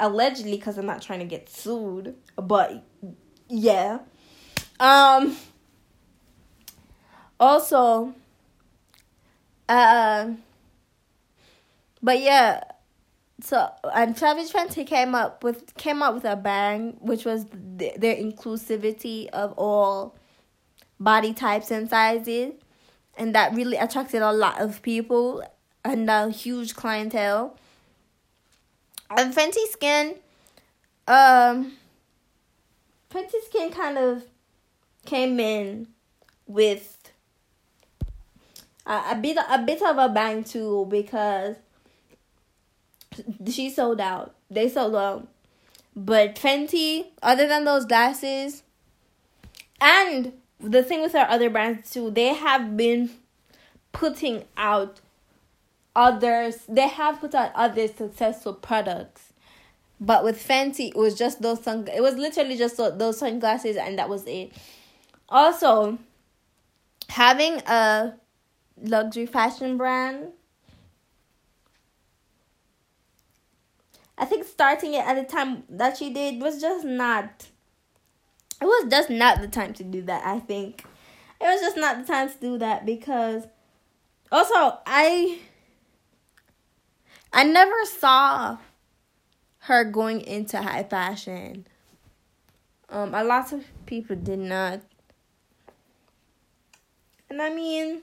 Allegedly, because I'm not trying to get sued, but yeah. Um also uh but yeah so and Savage Fenty came up with came up with a bang which was th- their inclusivity of all body types and sizes and that really attracted a lot of people and a huge clientele and Fenty Skin um Fenty Skin kind of came in with a, a bit a bit of a bang too because she sold out. They sold out. But Fenty, other than those glasses, and the thing with our other brands too, they have been putting out others. They have put out other successful products but with Fenty, it was just those sun. It was literally just those sunglasses, and that was it. Also, having a luxury fashion brand, I think starting it at the time that she did was just not. It was just not the time to do that. I think it was just not the time to do that because also I I never saw her going into high fashion. Um, a lot of people did not. And I mean,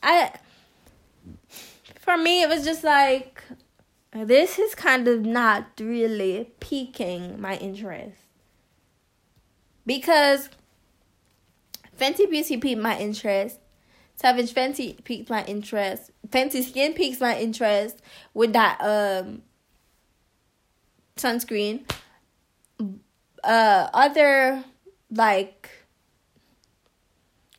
I, for me, it was just like, this is kind of not really piquing my interest. Because Fenty Beauty piqued my interest. Savage Fenty piqued my interest. Fenty Skin piques my interest with that um sunscreen. Uh, other like,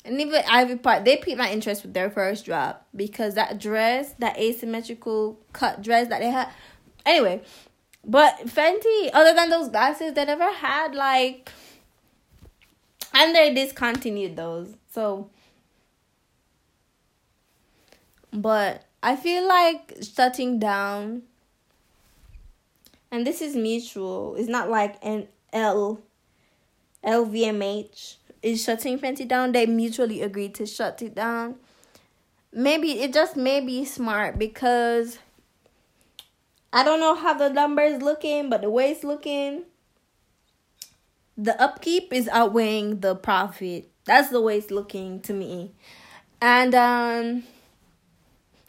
and even Ivy Park, they piqued my interest with their first drop because that dress, that asymmetrical cut dress that they had. Anyway, but Fenty, other than those glasses, they never had like, and they discontinued those. So, but I feel like shutting down and this is mutual. It's not like an L LVMH is shutting Fenty down. They mutually agreed to shut it down. Maybe it just may be smart because I don't know how the numbers looking, but the way it's looking, the upkeep is outweighing the profit. That's the way it's looking to me. And um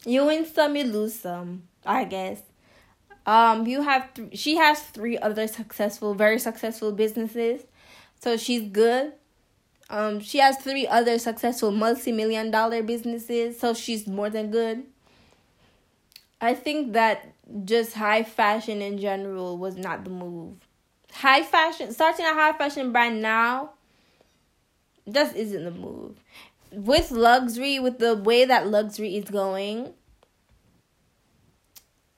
you win some, you lose some, I guess. Um, you have th- she has three other successful, very successful businesses, so she's good. Um, she has three other successful multi-million dollar businesses, so she's more than good. I think that just high fashion in general was not the move. High fashion, starting a high fashion brand now, just isn't the move. With luxury, with the way that luxury is going,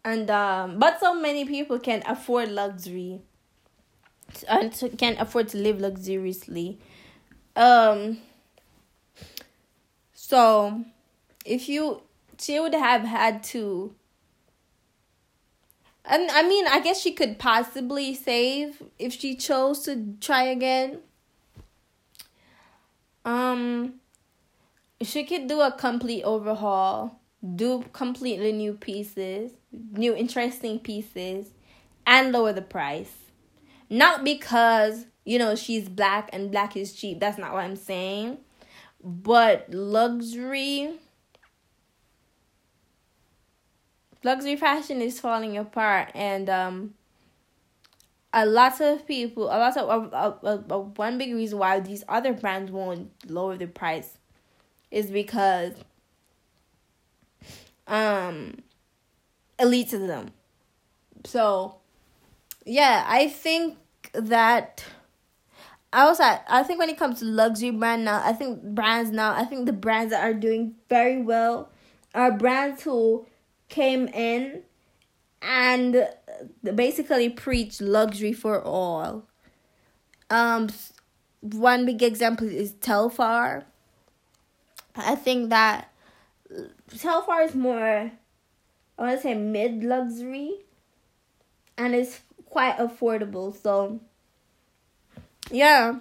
and um, but so many people can afford luxury and can afford to live luxuriously um so if you she would have had to and I mean I guess she could possibly save if she chose to try again um she could do a complete overhaul do completely new pieces, new interesting pieces, and lower the price. Not because, you know, she's black and black is cheap. That's not what I'm saying. but luxury luxury fashion is falling apart and um a lot of people a lot of one big reason why these other brands won't lower the price is because um elitism so yeah i think that I was at, I think when it comes to luxury brand now, I think brands now, I think the brands that are doing very well are brands who came in and basically preach luxury for all. Um, one big example is Telfar. I think that Telfar is more, I want to say mid luxury, and it's quite affordable. So, yeah.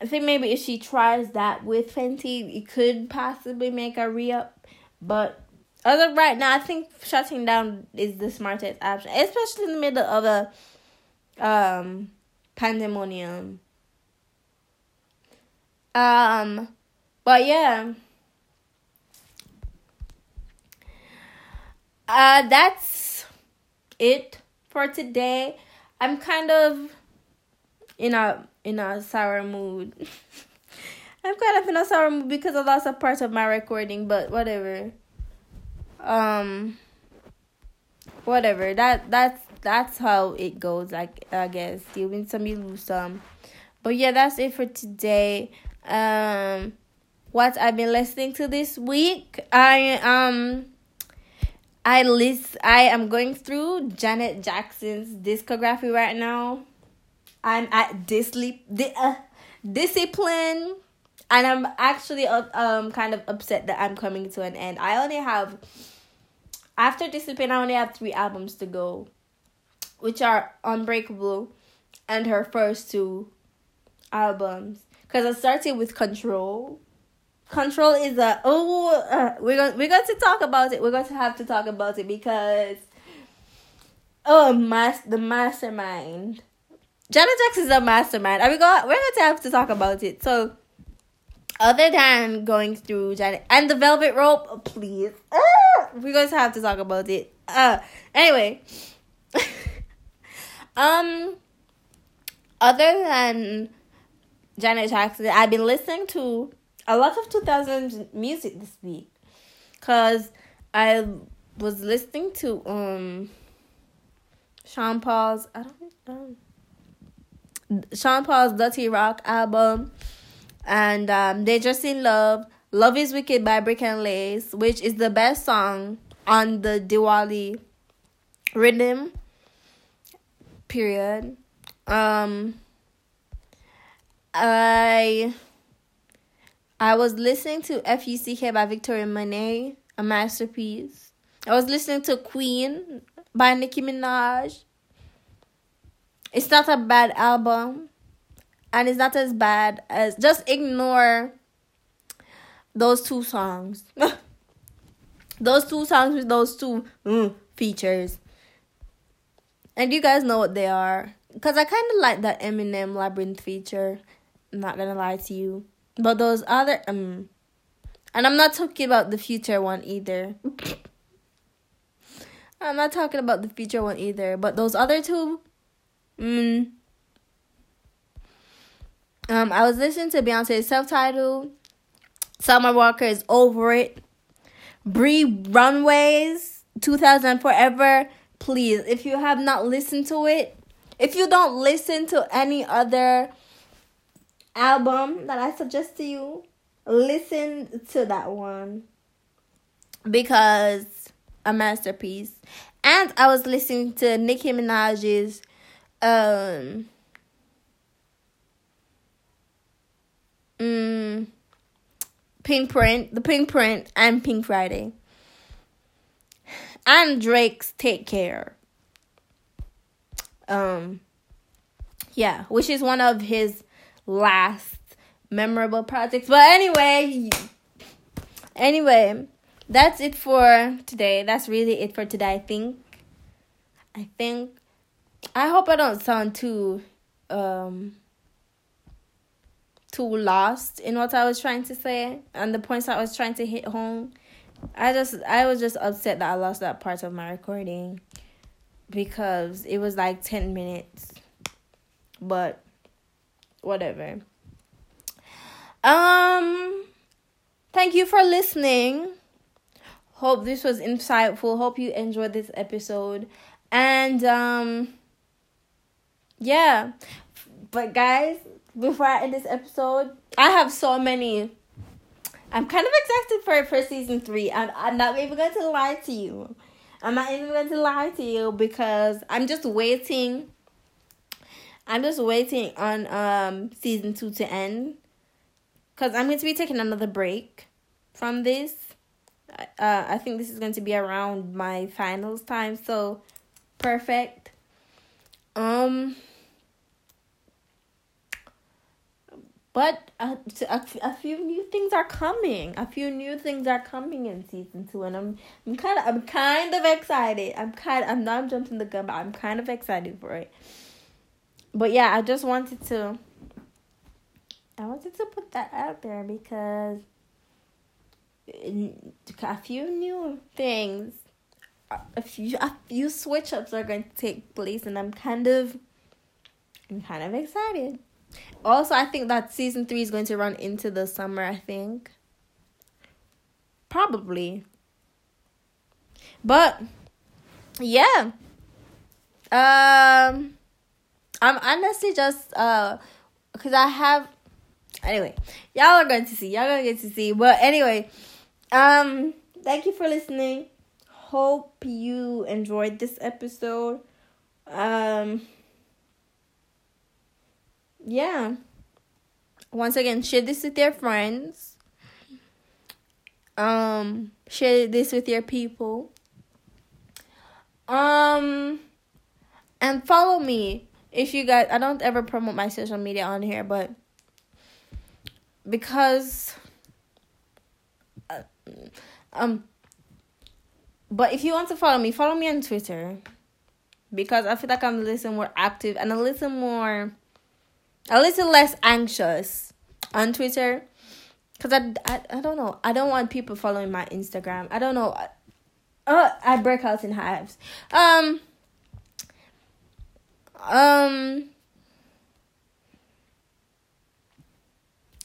I think maybe if she tries that with Fenty, it could possibly make a re up. But other right now, I think shutting down is the smartest option, especially in the middle of a um pandemonium. Um, but yeah. Uh, that's it for today. I'm kind of in a in a sour mood. I'm kind of in a sour mood because I lost a part of my recording, but whatever. Um whatever. That that's that's how it goes, like I guess. You win some, you lose some. But yeah, that's it for today. Um what I've been listening to this week. I um I list I am going through Janet Jackson's discography right now. I'm at Disney, di- uh, discipline, and I'm actually uh, um kind of upset that I'm coming to an end. I only have after discipline, I only have three albums to go, which are Unbreakable and her first two albums. Cause I started with Control. Control is a oh uh, we're going we're going to talk about it. We're going to have to talk about it because oh mas the mastermind Janet Jackson is a mastermind. Are we going? We're going to have to talk about it. So, other than going through Janet and the Velvet Rope, oh, please, uh, we're going to have to talk about it. Uh, anyway, [LAUGHS] um, other than Janet Jackson, I've been listening to a lot of 2000s music this week, cause I was listening to um Sean Paul's. I don't know. Sean Paul's Dutty Rock album, and um, They're Just in Love. Love is Wicked by Brick and Lace, which is the best song on the Diwali rhythm. Period. Um, I I was listening to F.U.C.K. by Victoria Monet, a masterpiece. I was listening to Queen by Nicki Minaj. It's not a bad album. And it's not as bad as just ignore those two songs. [LAUGHS] those two songs with those two mm, features. And you guys know what they are. Because I kind of like that Eminem Labrinth feature. I'm not gonna lie to you. But those other um and I'm not talking about the future one either. [LAUGHS] I'm not talking about the future one either. But those other two Mm. Um, I was listening to Beyonce's self-titled. Summer Walker is over it. Bree Runways 2000 Forever. Please, if you have not listened to it, if you don't listen to any other album that I suggest to you, listen to that one because a masterpiece. And I was listening to Nicki Minaj's um mm, Pink Print, the Pink Print, and Pink Friday. And Drake's Take Care. Um yeah, which is one of his last memorable projects. But anyway, anyway, that's it for today. That's really it for today, I think. I think I hope I don't sound too um too lost in what I was trying to say and the points I was trying to hit home. I just I was just upset that I lost that part of my recording because it was like 10 minutes. But whatever. Um thank you for listening. Hope this was insightful. Hope you enjoyed this episode. And um yeah. But guys, before I end this episode, I have so many I'm kind of excited for for season three. I'm I'm not even going to lie to you. I'm not even going to lie to you because I'm just waiting. I'm just waiting on um season two to end. Cause I'm going to be taking another break from this. Uh, I think this is going to be around my finals time, so perfect. Um. But a, a, a few new things are coming. A few new things are coming in season two, and I'm I'm kind of I'm kind of excited. I'm kind I'm not jumping the gun, but I'm kind of excited for it. But yeah, I just wanted to. I wanted to put that out there because a few new things, a few a few switch ups are going to take place, and I'm kind of, I'm kind of excited. Also, I think that season three is going to run into the summer, I think. Probably. But yeah. Um I'm honestly just uh because I have anyway, y'all are going to see. Y'all gonna get to see. But anyway, um thank you for listening. Hope you enjoyed this episode. Um yeah. Once again, share this with your friends. Um, share this with your people. Um, and follow me if you guys. I don't ever promote my social media on here, but because uh, um but if you want to follow me follow me on twitter because i feel like i'm a little more active and a little more a little less anxious on Twitter because I, I, I don't know. I don't want people following my Instagram. I don't know. Uh, I break out in hives. Um. Um.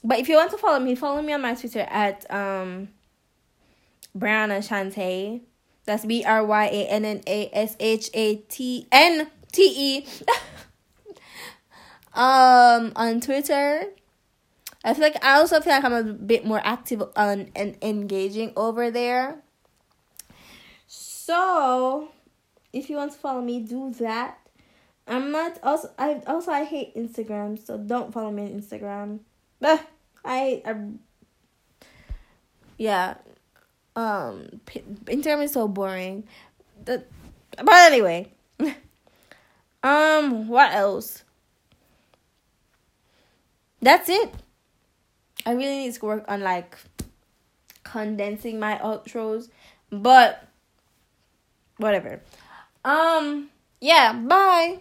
But if you want to follow me, follow me on my Twitter at um. Bryanna Shante. That's B R Y A N N A S H A T N T E. [LAUGHS] um on Twitter. I feel like I also feel like I'm a bit more active on and engaging over there. So, if you want to follow me, do that. I'm not also I also I hate Instagram, so don't follow me on Instagram. But I I yeah. Um Instagram is so boring. The, but anyway. [LAUGHS] um what else? That's it. I really need to work on like condensing my outros, but whatever. Um, yeah, bye.